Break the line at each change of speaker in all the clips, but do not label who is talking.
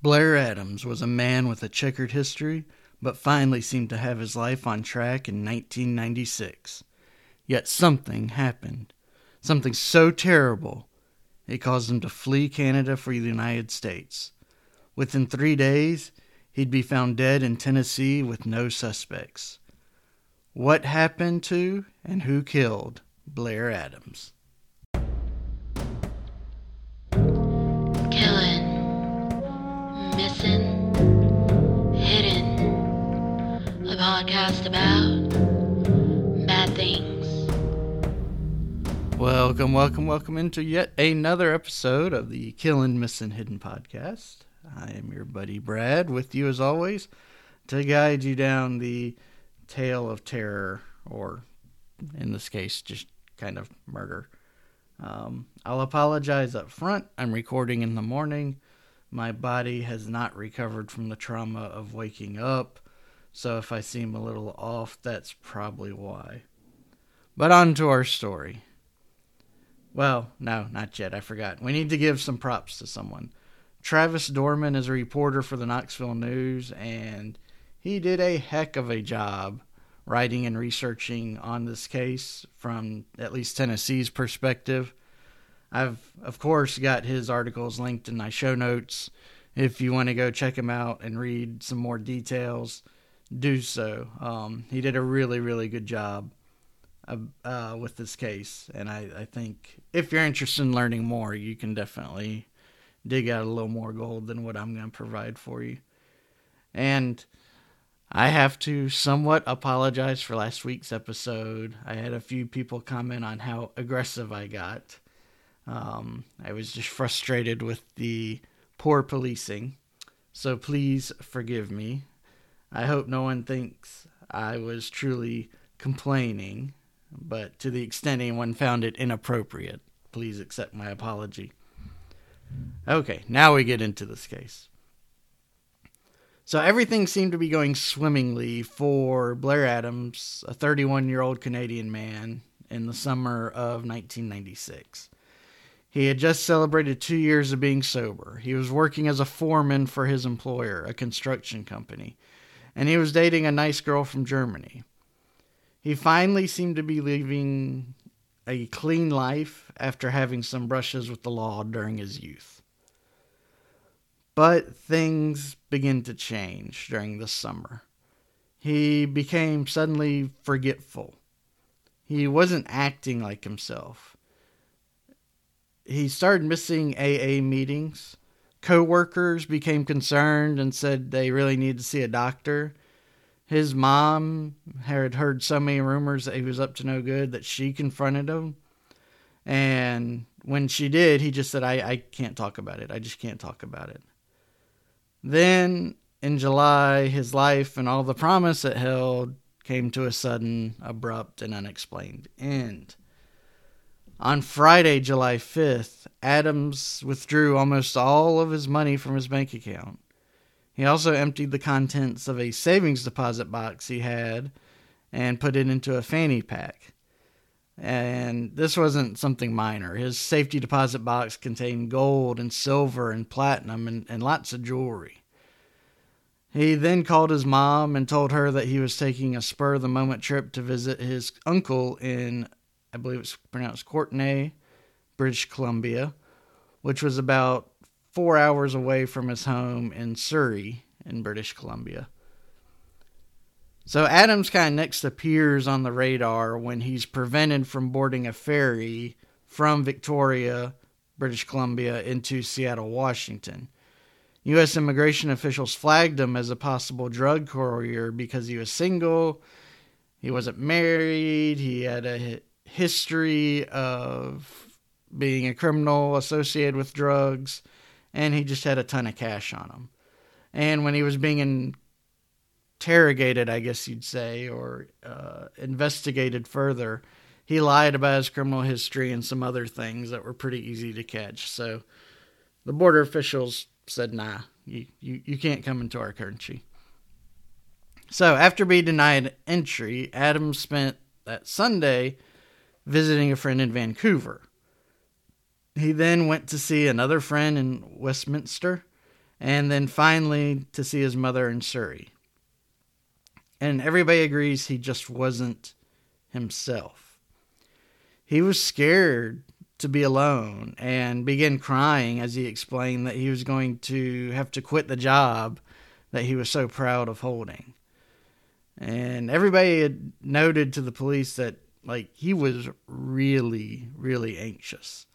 Blair Adams was a man with a checkered history, but finally seemed to have his life on track in 1996. Yet something happened. Something so terrible, it caused him to flee Canada for the United States. Within three days, he'd be found dead in Tennessee with no suspects. What happened to and who killed Blair Adams?
About bad things.
Welcome, welcome, welcome into yet another episode of the Killin' Missin' Hidden podcast. I am your buddy Brad, with you as always, to guide you down the tale of terror, or in this case, just kind of murder. Um, I'll apologize up front. I'm recording in the morning. My body has not recovered from the trauma of waking up, so if I seem a little off, that's probably why. But on to our story. Well, no, not yet. I forgot. We need to give some props to someone. Travis Dorman is a reporter for the Knoxville News, and he did a heck of a job writing and researching on this case from at least Tennessee's perspective. I've, of course, got his articles linked in my show notes. If you want to go check him out and read some more details, do so. Um, he did a really, really good job uh, with this case, and I, I think if you're interested in learning more, you can definitely dig out a little more gold than what I'm going to provide for you. And I have to somewhat apologize for last week's episode. I had a few people comment on how aggressive I got. Um, I was just frustrated with the poor policing. So please forgive me. I hope no one thinks I was truly complaining, but to the extent anyone found it inappropriate, please accept my apology. Okay, now we get into this case. So everything seemed to be going swimmingly for Blair Adams, a 31 year old Canadian man, in the summer of 1996. He had just celebrated two years of being sober. He was working as a foreman for his employer, a construction company, and he was dating a nice girl from Germany. He finally seemed to be living a clean life after having some brushes with the law during his youth. But things began to change during the summer. He became suddenly forgetful. He wasn't acting like himself. He started missing AA meetings. Co-workers became concerned and said they really needed to see a doctor. His mom had heard so many rumors that he was up to no good that she confronted him. And when she did, he just said, I, I can't talk about it. I just can't talk about it. Then in July, his life and all the promise it held came to a sudden, abrupt, and unexplained end. On Friday, July 5th, Adams withdrew almost all of his money from his bank account. He also emptied the contents of a savings deposit box he had and put it into a fanny pack. And this wasn't something minor. His safety deposit box contained gold and silver and platinum and, and lots of jewelry. He then called his mom and told her that he was taking a spur of the moment trip to visit his uncle in, I believe it's pronounced Courtenay, British Columbia, which was about four hours away from his home in Surrey in British Columbia. So Adams kind of next appears on the radar when he's prevented from boarding a ferry from Victoria, British Columbia, into Seattle, Washington. U.S. immigration officials flagged him as a possible drug courier because he was single, he wasn't married, he had a history of being a criminal associated with drugs, and he just had a ton of cash on him. And when he was being interrogated, I guess you'd say, or uh, investigated further, he lied about his criminal history and some other things that were pretty easy to catch. So the border officials said, nah, you, you, you can't come into our country. So after being denied entry, Adams spent that Sunday visiting a friend in Vancouver. He then went to see another friend in Westminster and then finally to see his mother in Surrey. And everybody agrees he just wasn't himself. He was scared to be alone and began crying as he explained that he was going to have to quit the job that he was so proud of holding. And everybody had noted to the police that like he was really really anxious.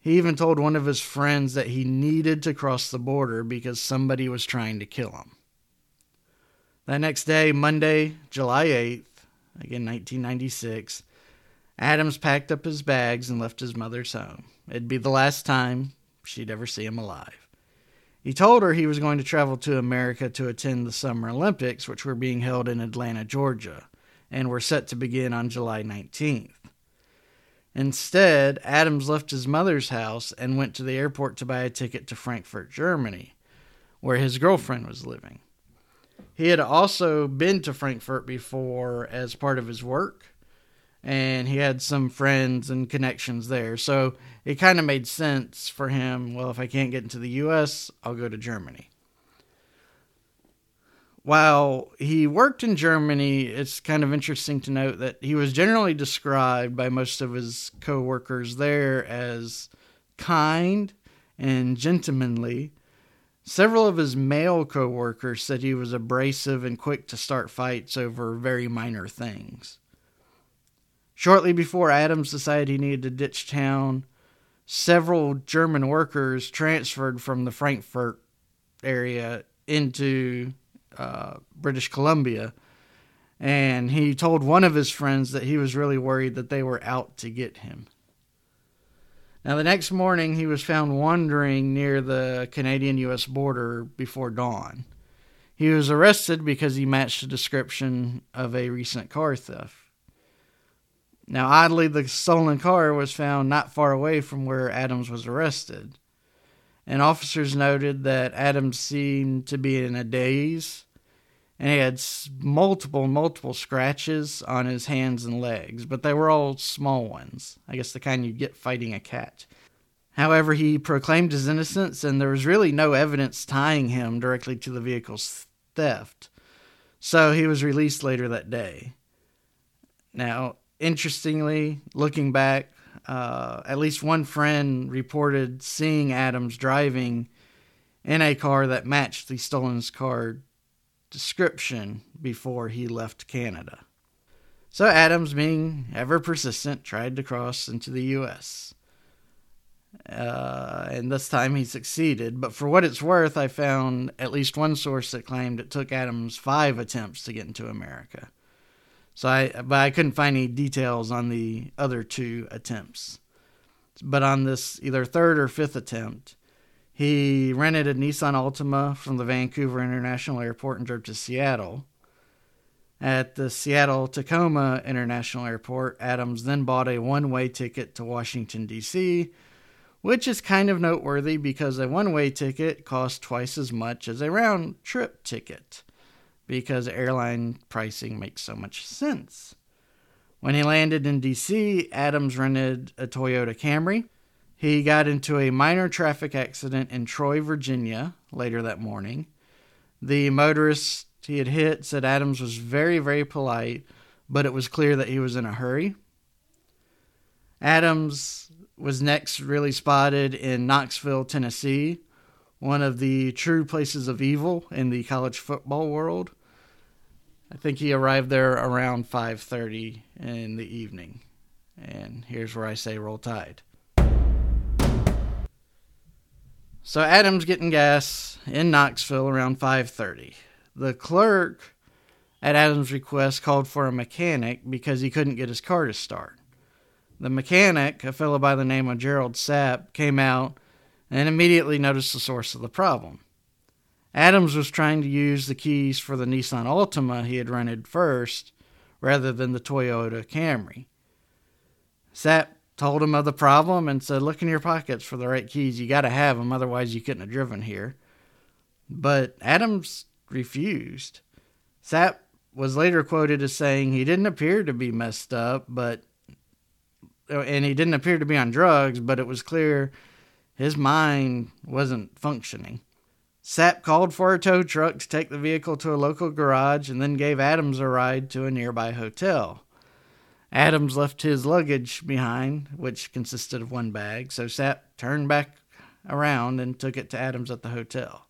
He even told one of his friends that he needed to cross the border because somebody was trying to kill him. That next day, Monday, July 8th, again 1996, Adams packed up his bags and left his mother's home. It'd be the last time she'd ever see him alive. He told her he was going to travel to America to attend the Summer Olympics, which were being held in Atlanta, Georgia, and were set to begin on July 19th. Instead, Adams left his mother's house and went to the airport to buy a ticket to Frankfurt, Germany, where his girlfriend was living. He had also been to Frankfurt before as part of his work, and he had some friends and connections there. So it kind of made sense for him. Well, if I can't get into the U.S., I'll go to Germany. While he worked in Germany, it's kind of interesting to note that he was generally described by most of his co workers there as kind and gentlemanly. Several of his male co workers said he was abrasive and quick to start fights over very minor things. Shortly before Adams decided he needed to ditch town, several German workers transferred from the Frankfurt area into uh, British Columbia. And he told one of his friends that he was really worried that they were out to get him. Now, the next morning, he was found wandering near the Canadian US border before dawn. He was arrested because he matched the description of a recent car theft. Now, oddly, the stolen car was found not far away from where Adams was arrested. And officers noted that Adams seemed to be in a daze and he had multiple, multiple scratches on his hands and legs, but they were all small ones. I guess the kind you'd get fighting a cat. However, he proclaimed his innocence, and there was really no evidence tying him directly to the vehicle's theft. So he was released later that day. Now, interestingly, looking back, uh, at least one friend reported seeing Adams driving in a car that matched the stolen car description before he left Canada. So Adams, being ever persistent, tried to cross into the U.S. Uh, and this time he succeeded. But for what it's worth, I found at least one source that claimed it took Adams five attempts to get into America. So I, but I couldn't find any details on the other two attempts. But on this either third or fifth attempt, he rented a Nissan Altima from the Vancouver International Airport and drove to Seattle. At the Seattle Tacoma International Airport, Adams then bought a one way ticket to Washington, D.C., which is kind of noteworthy because a one way ticket costs twice as much as a round trip ticket because airline pricing makes so much sense. When he landed in D.C., Adams rented a Toyota Camry he got into a minor traffic accident in Troy, Virginia, later that morning. The motorist he had hit said Adams was very, very polite, but it was clear that he was in a hurry. Adams was next really spotted in Knoxville, Tennessee, one of the true places of evil in the college football world. I think he arrived there around 5:30 in the evening. And here's where I say roll tide. So Adam's getting gas in Knoxville around 5:30. The clerk at Adam's request called for a mechanic because he couldn't get his car to start. The mechanic, a fellow by the name of Gerald Sapp, came out and immediately noticed the source of the problem. Adams was trying to use the keys for the Nissan Altima he had rented first rather than the Toyota Camry. Sapp told him of the problem and said, Look in your pockets for the right keys. You got to have them, otherwise, you couldn't have driven here. But Adams refused. Sapp was later quoted as saying he didn't appear to be messed up, but uh, and he didn't appear to be on drugs, but it was clear his mind wasn't functioning. Sapp called for a tow truck to take the vehicle to a local garage and then gave Adams a ride to a nearby hotel. Adams left his luggage behind, which consisted of one bag, so Sapp turned back around and took it to Adams at the hotel.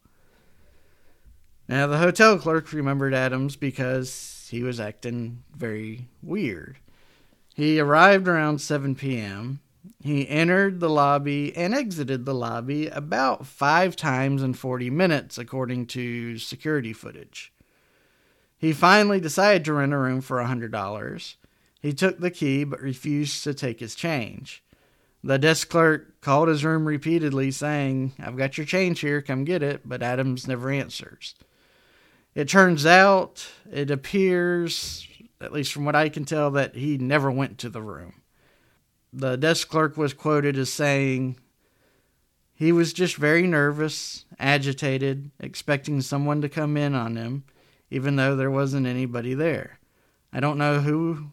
Now, the hotel clerk remembered Adams because he was acting very weird. He arrived around 7 p.m. He entered the lobby and exited the lobby about five times in 40 minutes, according to security footage. He finally decided to rent a room for $100. He took the key but refused to take his change. The desk clerk called his room repeatedly, saying, I've got your change here, come get it, but Adams never answers. It turns out, it appears, at least from what I can tell, that he never went to the room. The desk clerk was quoted as saying, he was just very nervous, agitated, expecting someone to come in on him, even though there wasn't anybody there. I don't know who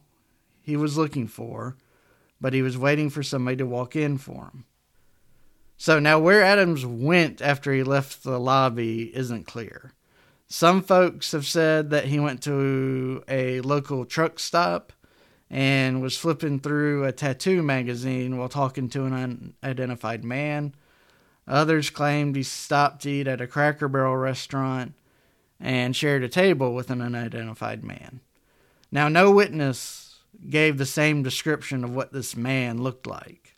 he was looking for, but he was waiting for somebody to walk in for him. So now where Adams went after he left the lobby isn't clear. Some folks have said that he went to a local truck stop and was flipping through a tattoo magazine while talking to an unidentified man. Others claimed he stopped to eat at a Cracker Barrel restaurant and shared a table with an unidentified man. Now, no witness gave the same description of what this man looked like.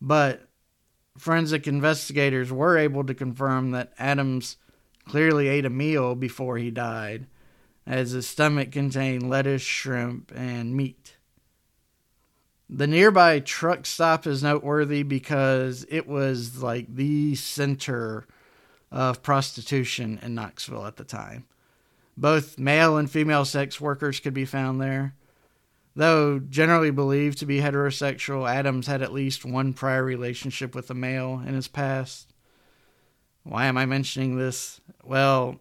But forensic investigators were able to confirm that Adams clearly ate a meal before he died, as his stomach contained lettuce, shrimp, and meat. The nearby truck stop is noteworthy because it was like the center of prostitution in Knoxville at the time. Both male and female sex workers could be found there. Though generally believed to be heterosexual, Adams had at least one prior relationship with a male in his past. Why am I mentioning this? Well,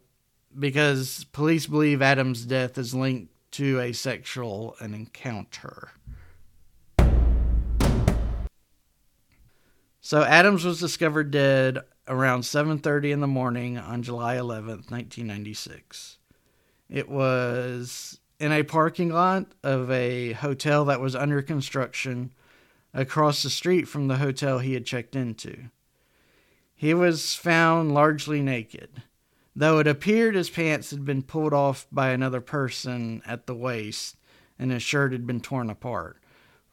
because police believe Adams' death is linked to a sexual encounter. So Adams was discovered dead around 7:30 in the morning on July 11th, 1996. It was in a parking lot of a hotel that was under construction across the street from the hotel he had checked into. He was found largely naked, though it appeared his pants had been pulled off by another person at the waist and his shirt had been torn apart.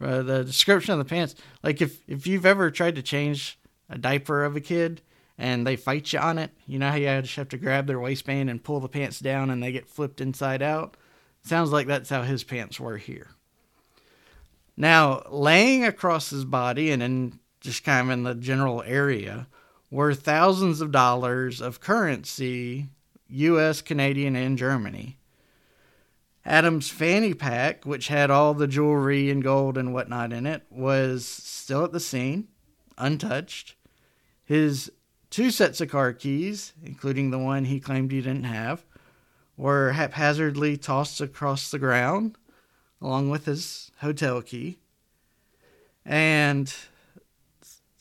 Uh, the description of the pants, like if, if you've ever tried to change a diaper of a kid and they fight you on it, you know how you just have to grab their waistband and pull the pants down and they get flipped inside out? Sounds like that's how his pants were here. Now, laying across his body and in just kind of in the general area were thousands of dollars of currency, US, Canadian, and Germany. Adam's fanny pack, which had all the jewelry and gold and whatnot in it, was still at the scene, untouched. His two sets of car keys, including the one he claimed he didn't have, were haphazardly tossed across the ground, along with his hotel key. And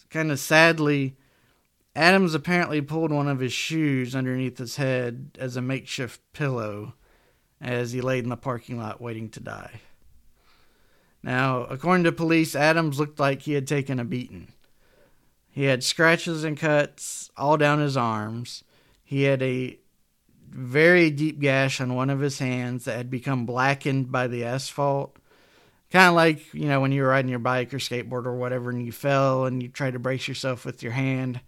kind of sadly, Adams apparently pulled one of his shoes underneath his head as a makeshift pillow as he laid in the parking lot waiting to die. Now, according to police, Adams looked like he had taken a beating. He had scratches and cuts all down his arms. He had a very deep gash on one of his hands that had become blackened by the asphalt. Kind of like, you know, when you were riding your bike or skateboard or whatever and you fell and you tried to brace yourself with your hand,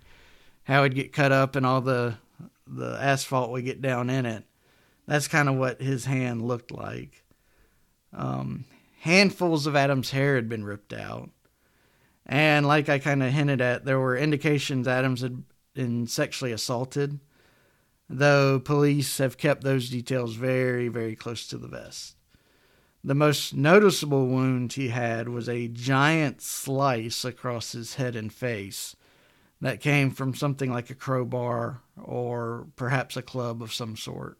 how it'd get cut up and all the the asphalt would get down in it. That's kind of what his hand looked like. Um, handfuls of Adam's hair had been ripped out. And like I kind of hinted at, there were indications Adams had been sexually assaulted though police have kept those details very, very close to the vest. The most noticeable wound he had was a giant slice across his head and face that came from something like a crowbar or perhaps a club of some sort.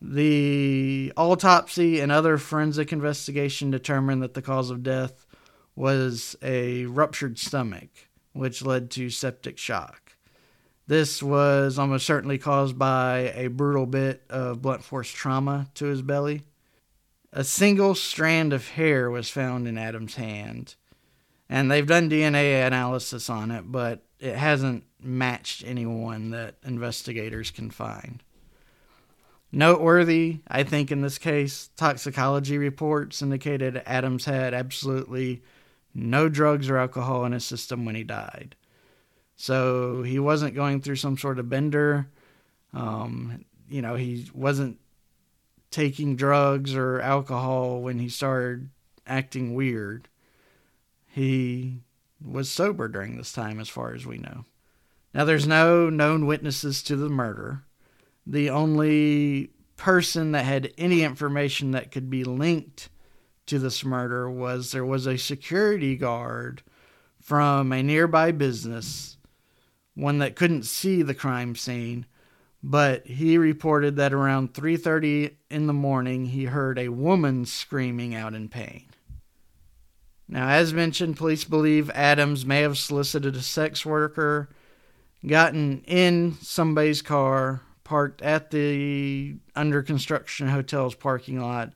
The autopsy and other forensic investigation determined that the cause of death was a ruptured stomach, which led to septic shock. This was almost certainly caused by a brutal bit of blunt force trauma to his belly. A single strand of hair was found in Adams' hand, and they've done DNA analysis on it, but it hasn't matched anyone that investigators can find. Noteworthy, I think, in this case, toxicology reports indicated Adams had absolutely no drugs or alcohol in his system when he died. So he wasn't going through some sort of bender. Um, you know, he wasn't taking drugs or alcohol when he started acting weird. He was sober during this time, as far as we know. Now, there's no known witnesses to the murder. The only person that had any information that could be linked to this murder was there was a security guard from a nearby business one that couldn't see the crime scene, but he reported that around 3:30 in the morning he heard a woman screaming out in pain. Now, as mentioned, police believe Adams may have solicited a sex worker, gotten in somebody's car, parked at the under construction hotel's parking lot,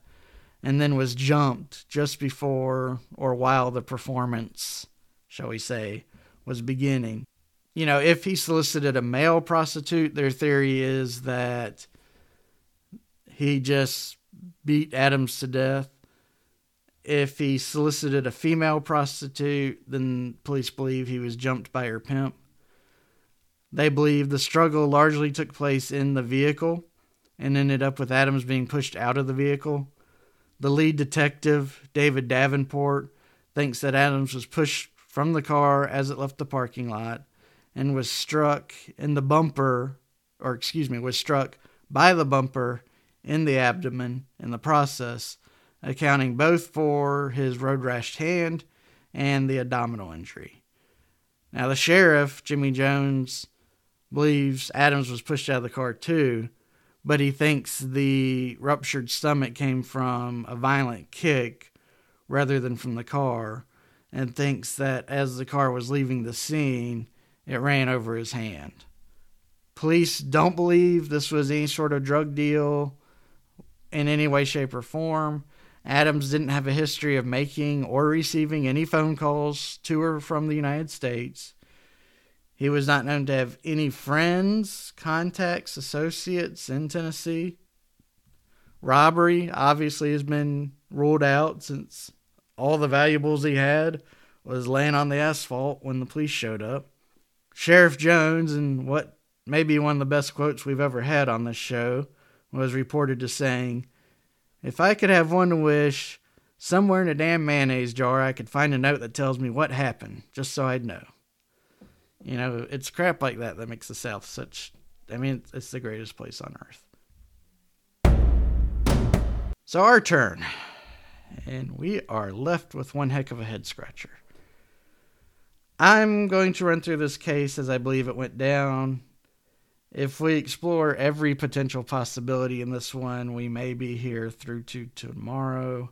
and then was jumped just before or while the performance, shall we say, was beginning you know, if he solicited a male prostitute, their theory is that he just beat Adams to death. If he solicited a female prostitute, then police believe he was jumped by her pimp. They believe the struggle largely took place in the vehicle and ended up with Adams being pushed out of the vehicle. The lead detective, David Davenport, thinks that Adams was pushed from the car as it left the parking lot and was struck in the bumper, or excuse me, was struck by the bumper in the abdomen in the process, accounting both for his road rash hand and the abdominal injury. Now, the sheriff, Jimmy Jones, believes Adams was pushed out of the car too, but he thinks the ruptured stomach came from a violent kick rather than from the car, and thinks that as the car was leaving the scene, it ran over his hand. Police don't believe this was any sort of drug deal in any way, shape, or form. Adams didn't have a history of making or receiving any phone calls to or from the United States. He was not known to have any friends, contacts, associates in Tennessee. Robbery obviously has been ruled out since all the valuables he had was laying on the asphalt when the police showed up. Sheriff Jones, and what may be one of the best quotes we've ever had on this show, was reported to saying, If I could have one wish, somewhere in a damn mayonnaise jar I could find a note that tells me what happened, just so I'd know. You know, it's crap like that that makes the South such. I mean, it's the greatest place on earth. So, our turn. And we are left with one heck of a head scratcher. I'm going to run through this case as I believe it went down. If we explore every potential possibility in this one, we may be here through to tomorrow.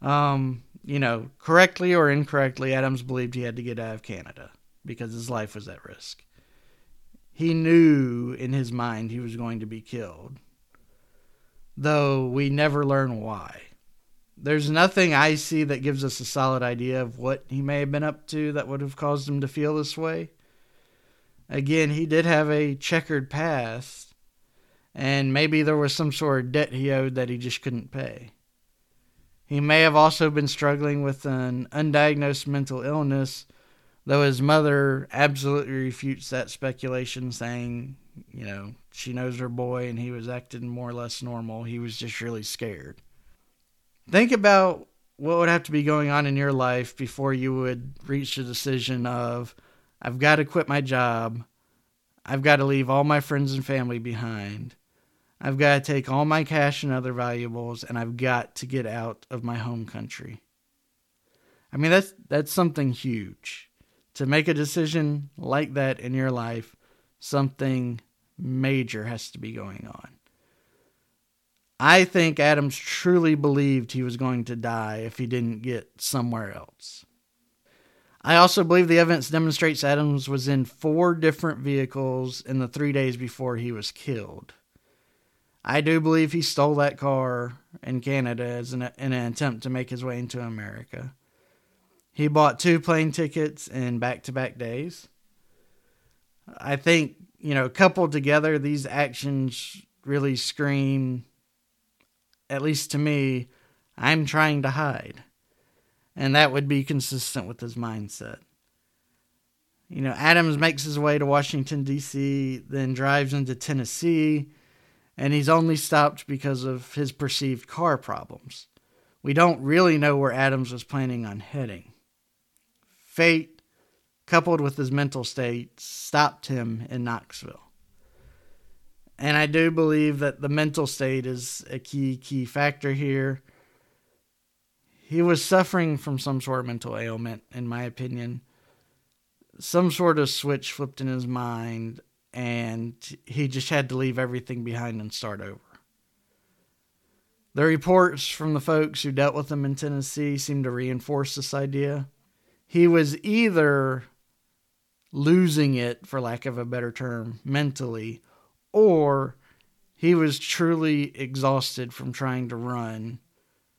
Um, you know, correctly or incorrectly, Adams believed he had to get out of Canada because his life was at risk. He knew in his mind he was going to be killed, though we never learn why there's nothing I see that gives us a solid idea of what he may have been up to that would have caused him to feel this way. Again, he did have a checkered past, and maybe there was some sort of debt he owed that he just couldn't pay. He may have also been struggling with an undiagnosed mental illness, though his mother absolutely refutes that speculation, saying, you know, she knows her boy and he was acting more or less normal. He was just really scared. Think about what would have to be going on in your life before you would reach the decision of, I've got to quit my job. I've got to leave all my friends and family behind. I've got to take all my cash and other valuables, and I've got to get out of my home country. I mean, that's that's something huge. To make a decision like that in your life, something major has to be going on. I think Adams truly believed he was going to die if he didn't get somewhere else. I also believe the evidence demonstrates Adams was in four different vehicles in the three days before he was killed. I do believe he stole that car in Canada as an, in an attempt to make his way into America. He bought two plane tickets in back to back days. I think, you know, coupled together, these actions really scream, at least to me, I'm trying to hide. And that would be consistent with his mindset. You know, Adams makes his way to Washington, D.C., then drives into Tennessee, and he's only stopped because of his perceived car problems. We don't really know where Adams was planning on heading. Fate, coupled with his mental state, stopped him in Knoxville. And I do believe that the mental state is a key, key factor here. He was suffering from some sort of mental ailment, in my opinion. Some sort of switch flipped in his mind, and he just had to leave everything behind and start over. The reports from the folks who dealt with him in Tennessee seem to reinforce this idea he was either losing it, for lack of a better term, mentally, or he was truly exhausted from trying to run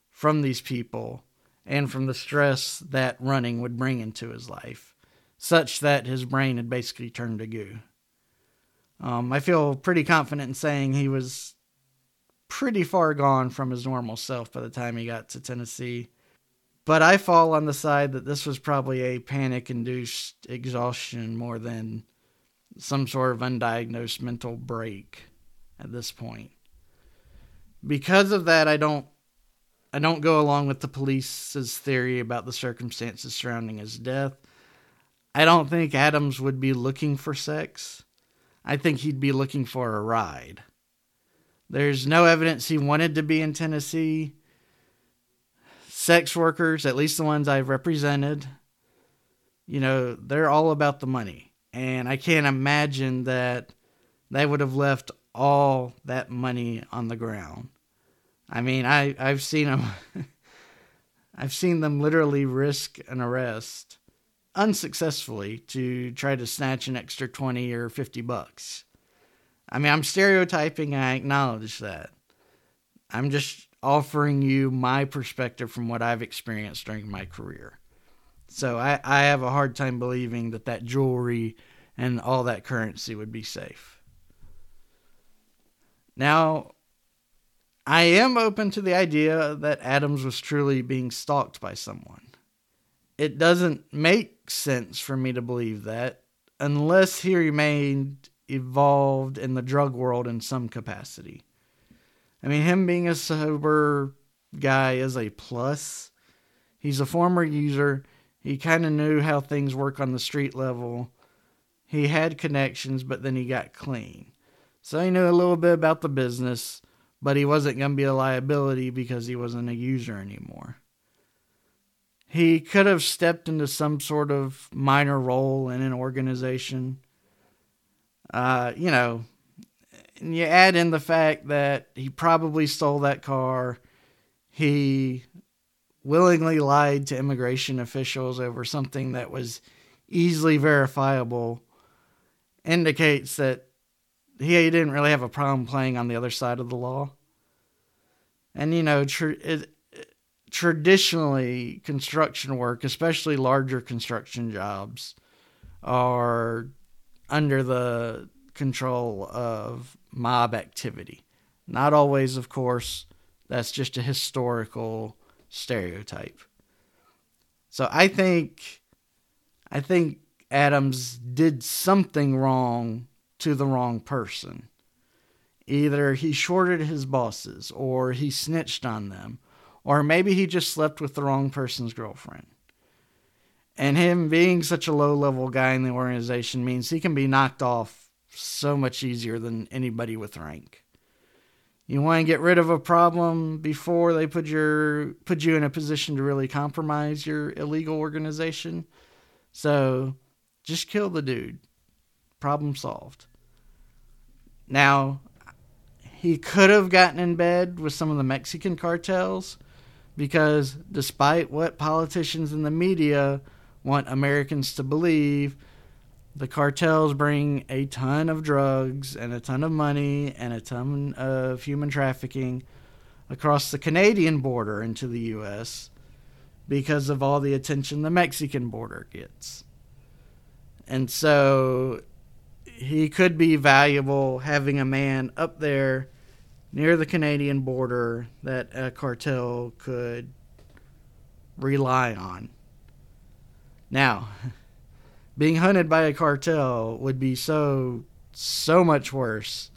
from these people and from the stress that running would bring into his life, such that his brain had basically turned to goo. Um, I feel pretty confident in saying he was pretty far gone from his normal self by the time he got to Tennessee. But I fall on the side that this was probably a panic induced exhaustion more than some sort of undiagnosed mental break at this point. Because of that, I don't I don't go along with the police's theory about the circumstances surrounding his death. I don't think Adams would be looking for sex. I think he'd be looking for a ride. There's no evidence he wanted to be in Tennessee sex workers, at least the ones I've represented, you know, they're all about the money. And I can't imagine that they would have left all that money on the ground. I mean, I, I've seen them. I've seen them literally risk an arrest unsuccessfully to try to snatch an extra 20 or 50 bucks. I mean, I'm stereotyping, I acknowledge that. I'm just offering you my perspective from what I've experienced during my career. So I, I have a hard time believing that that jewelry and all that currency would be safe. Now, I am open to the idea that Adams was truly being stalked by someone. It doesn't make sense for me to believe that unless he remained evolved in the drug world in some capacity. I mean, him being a sober guy is a plus. He's a former user. He kind of knew how things work on the street level. He had connections, but then he got clean. So he knew a little bit about the business, but he wasn't going to be a liability because he wasn't a user anymore. He could have stepped into some sort of minor role in an organization. Uh, you know, and you add in the fact that he probably stole that car. He willingly lied to immigration officials over something that was easily verifiable indicates that he didn't really have a problem playing on the other side of the law. And you know, tr- it, traditionally, construction work, especially larger construction jobs, are under the control of mob activity. Not always, of course. That's just a historical stereotype. So I think I think Adams did something wrong to the wrong person. Either he shorted his bosses or he snitched on them or maybe he just slept with the wrong person's girlfriend. And him being such a low level guy in the organization means he can be knocked off so much easier than anybody with rank. You want to get rid of a problem before they put your put you in a position to really compromise your illegal organization. So, just kill the dude. Problem solved. Now, he could have gotten in bed with some of the Mexican cartels because despite what politicians in the media want Americans to believe the cartels bring a ton of drugs and a ton of money and a ton of human trafficking across the Canadian border into the U.S. because of all the attention the Mexican border gets. And so he could be valuable having a man up there near the Canadian border that a cartel could rely on. Now, being hunted by a cartel would be so so much worse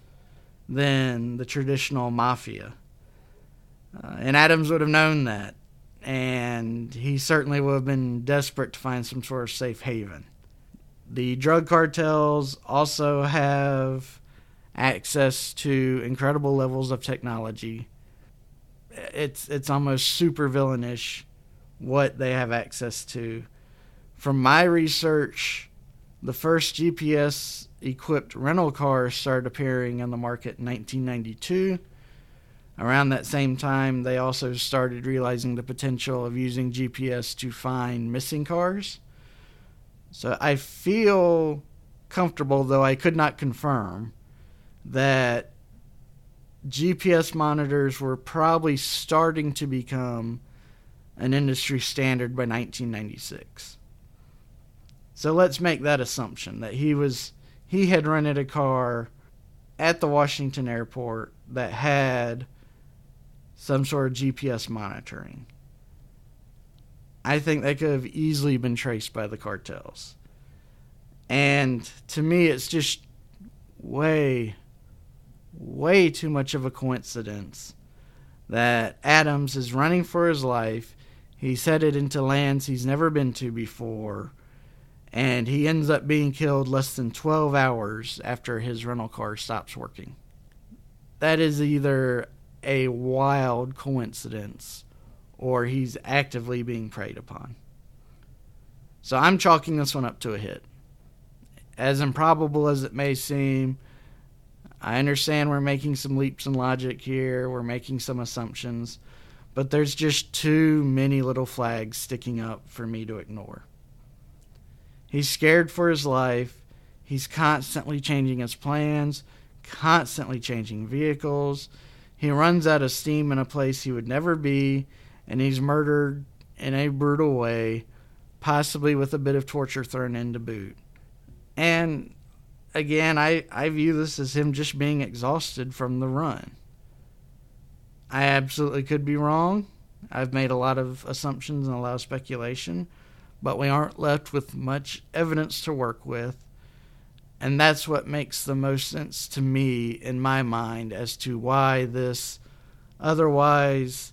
than the traditional mafia. Uh, and Adams would have known that, and he certainly would have been desperate to find some sort of safe haven. The drug cartels also have access to incredible levels of technology. It's it's almost super villainish what they have access to. From my research, the first GPS equipped rental cars started appearing on the market in 1992. Around that same time, they also started realizing the potential of using GPS to find missing cars. So I feel comfortable, though I could not confirm, that GPS monitors were probably starting to become an industry standard by 1996. So let's make that assumption that he was he had rented a car at the Washington airport that had some sort of GPS monitoring. I think they could have easily been traced by the cartels. And to me, it's just way, way too much of a coincidence that Adams is running for his life. He's headed into lands he's never been to before. And he ends up being killed less than 12 hours after his rental car stops working. That is either a wild coincidence or he's actively being preyed upon. So I'm chalking this one up to a hit. As improbable as it may seem, I understand we're making some leaps in logic here, we're making some assumptions, but there's just too many little flags sticking up for me to ignore. He's scared for his life. He's constantly changing his plans, constantly changing vehicles. He runs out of steam in a place he would never be, and he's murdered in a brutal way, possibly with a bit of torture thrown in to boot. And again, I, I view this as him just being exhausted from the run. I absolutely could be wrong. I've made a lot of assumptions and a lot of speculation, but we aren't left with much evidence to work with. And that's what makes the most sense to me in my mind as to why this otherwise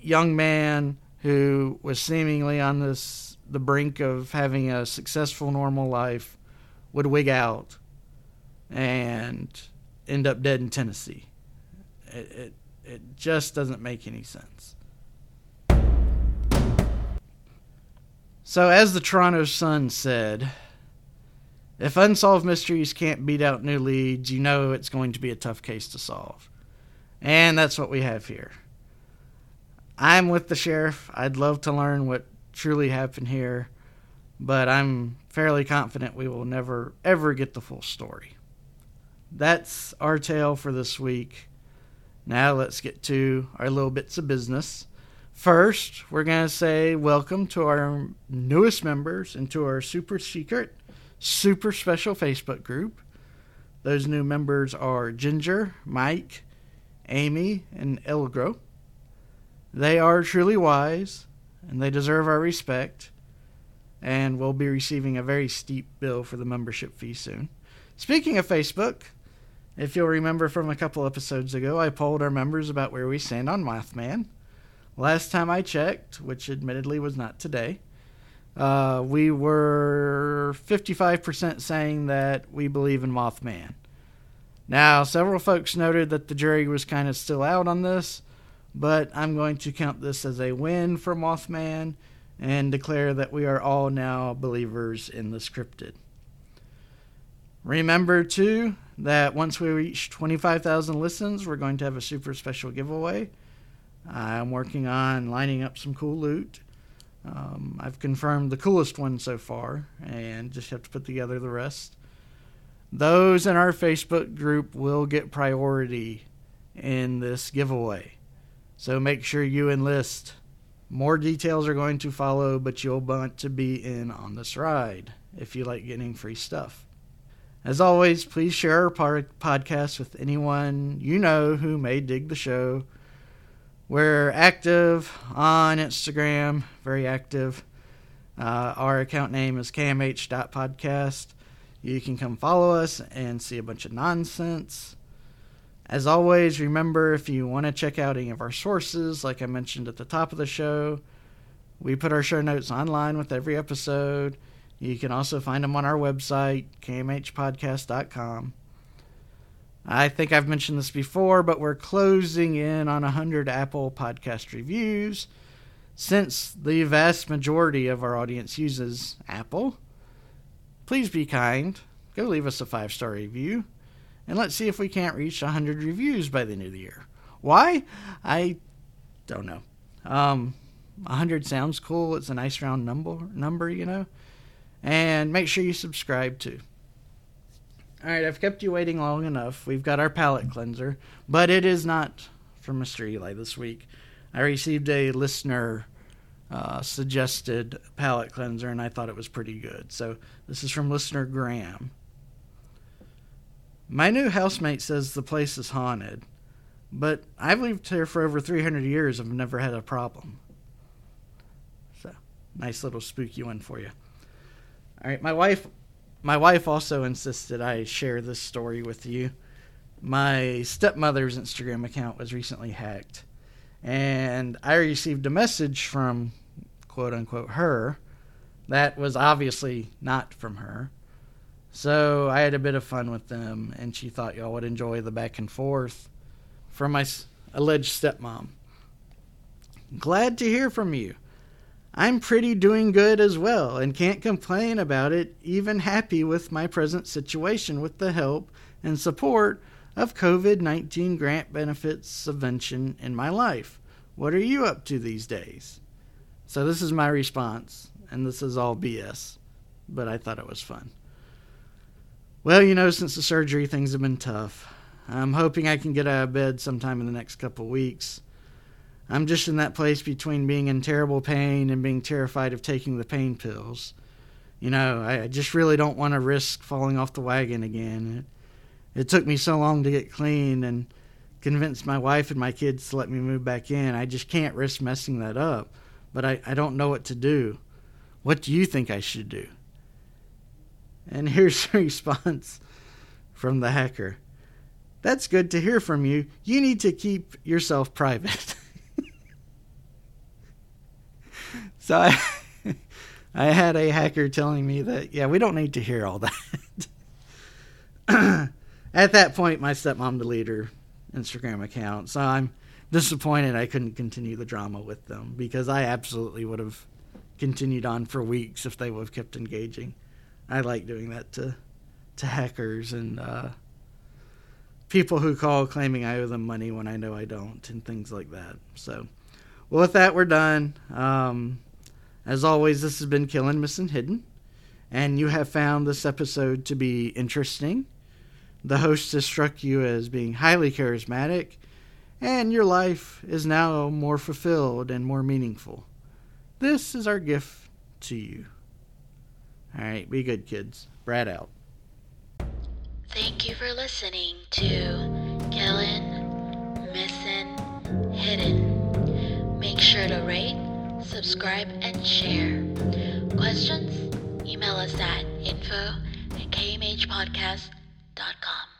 young man who was seemingly on this the brink of having a successful normal life would wig out and end up dead in Tennessee. It, it, it just doesn't make any sense. So, as the Toronto Sun said, if unsolved mysteries can't beat out new leads, you know it's going to be a tough case to solve. And that's what we have here. I'm with the sheriff. I'd love to learn what truly happened here, but I'm fairly confident we will never, ever get the full story. That's our tale for this week. Now let's get to our little bits of business. First, we're going to say welcome to our newest members and to our super secret, super special Facebook group. Those new members are Ginger, Mike, Amy, and Elgro. They are truly wise, and they deserve our respect, and we'll be receiving a very steep bill for the membership fee soon. Speaking of Facebook, if you'll remember from a couple episodes ago, I polled our members about where we stand on Mothman. Last time I checked, which admittedly was not today, uh, we were 55% saying that we believe in Mothman. Now, several folks noted that the jury was kind of still out on this, but I'm going to count this as a win for Mothman and declare that we are all now believers in the cryptid. Remember, too, that once we reach 25,000 listens, we're going to have a super special giveaway. I'm working on lining up some cool loot. Um, I've confirmed the coolest one so far, and just have to put together the rest. Those in our Facebook group will get priority in this giveaway. So make sure you enlist. More details are going to follow, but you'll want to be in on this ride if you like getting free stuff. As always, please share our podcast with anyone you know who may dig the show. We're active on Instagram, very active. Uh, our account name is kmh.podcast. You can come follow us and see a bunch of nonsense. As always, remember if you want to check out any of our sources, like I mentioned at the top of the show, we put our show notes online with every episode. You can also find them on our website, kmhpodcast.com. I think I've mentioned this before, but we're closing in on 100 Apple podcast reviews. Since the vast majority of our audience uses Apple, please be kind. Go leave us a five star review and let's see if we can't reach 100 reviews by the end of the year. Why? I don't know. Um, 100 sounds cool. It's a nice round number, number, you know. And make sure you subscribe too. All right, I've kept you waiting long enough. We've got our palate cleanser, but it is not from Mr. Eli this week. I received a listener uh, suggested palate cleanser, and I thought it was pretty good. So this is from listener Graham. My new housemate says the place is haunted, but I've lived here for over 300 years have never had a problem. So, nice little spooky one for you. All right, my wife my wife also insisted I share this story with you. My stepmother's Instagram account was recently hacked, and I received a message from quote unquote her that was obviously not from her. So I had a bit of fun with them, and she thought y'all would enjoy the back and forth from my alleged stepmom. Glad to hear from you. I'm pretty doing good as well and can't complain about it, even happy with my present situation with the help and support of COVID 19 grant benefits subvention in my life. What are you up to these days? So, this is my response, and this is all BS, but I thought it was fun. Well, you know, since the surgery, things have been tough. I'm hoping I can get out of bed sometime in the next couple weeks. I'm just in that place between being in terrible pain and being terrified of taking the pain pills. You know, I just really don't want to risk falling off the wagon again. It, it took me so long to get clean and convince my wife and my kids to let me move back in. I just can't risk messing that up. But I, I don't know what to do. What do you think I should do? And here's the response from the hacker. That's good to hear from you. You need to keep yourself private. so I, I had a hacker telling me that, yeah, we don't need to hear all that. At that point, my stepmom deleted her Instagram account. So I'm disappointed I couldn't continue the drama with them because I absolutely would have continued on for weeks if they would have kept engaging. I like doing that to to hackers and uh, people who call claiming I owe them money when I know I don't and things like that. So, well, with that, we're done. Um, as always, this has been Killin', Missin', Hidden, and you have found this episode to be interesting. The host has struck you as being highly charismatic, and your life is now more fulfilled and more meaningful. This is our gift to you. All right, be good, kids. Brad out.
Thank you for listening to Killin', Missin', Hidden. Make sure to rate, subscribe, and share. Questions? Email us at info at kmhpodcast.com.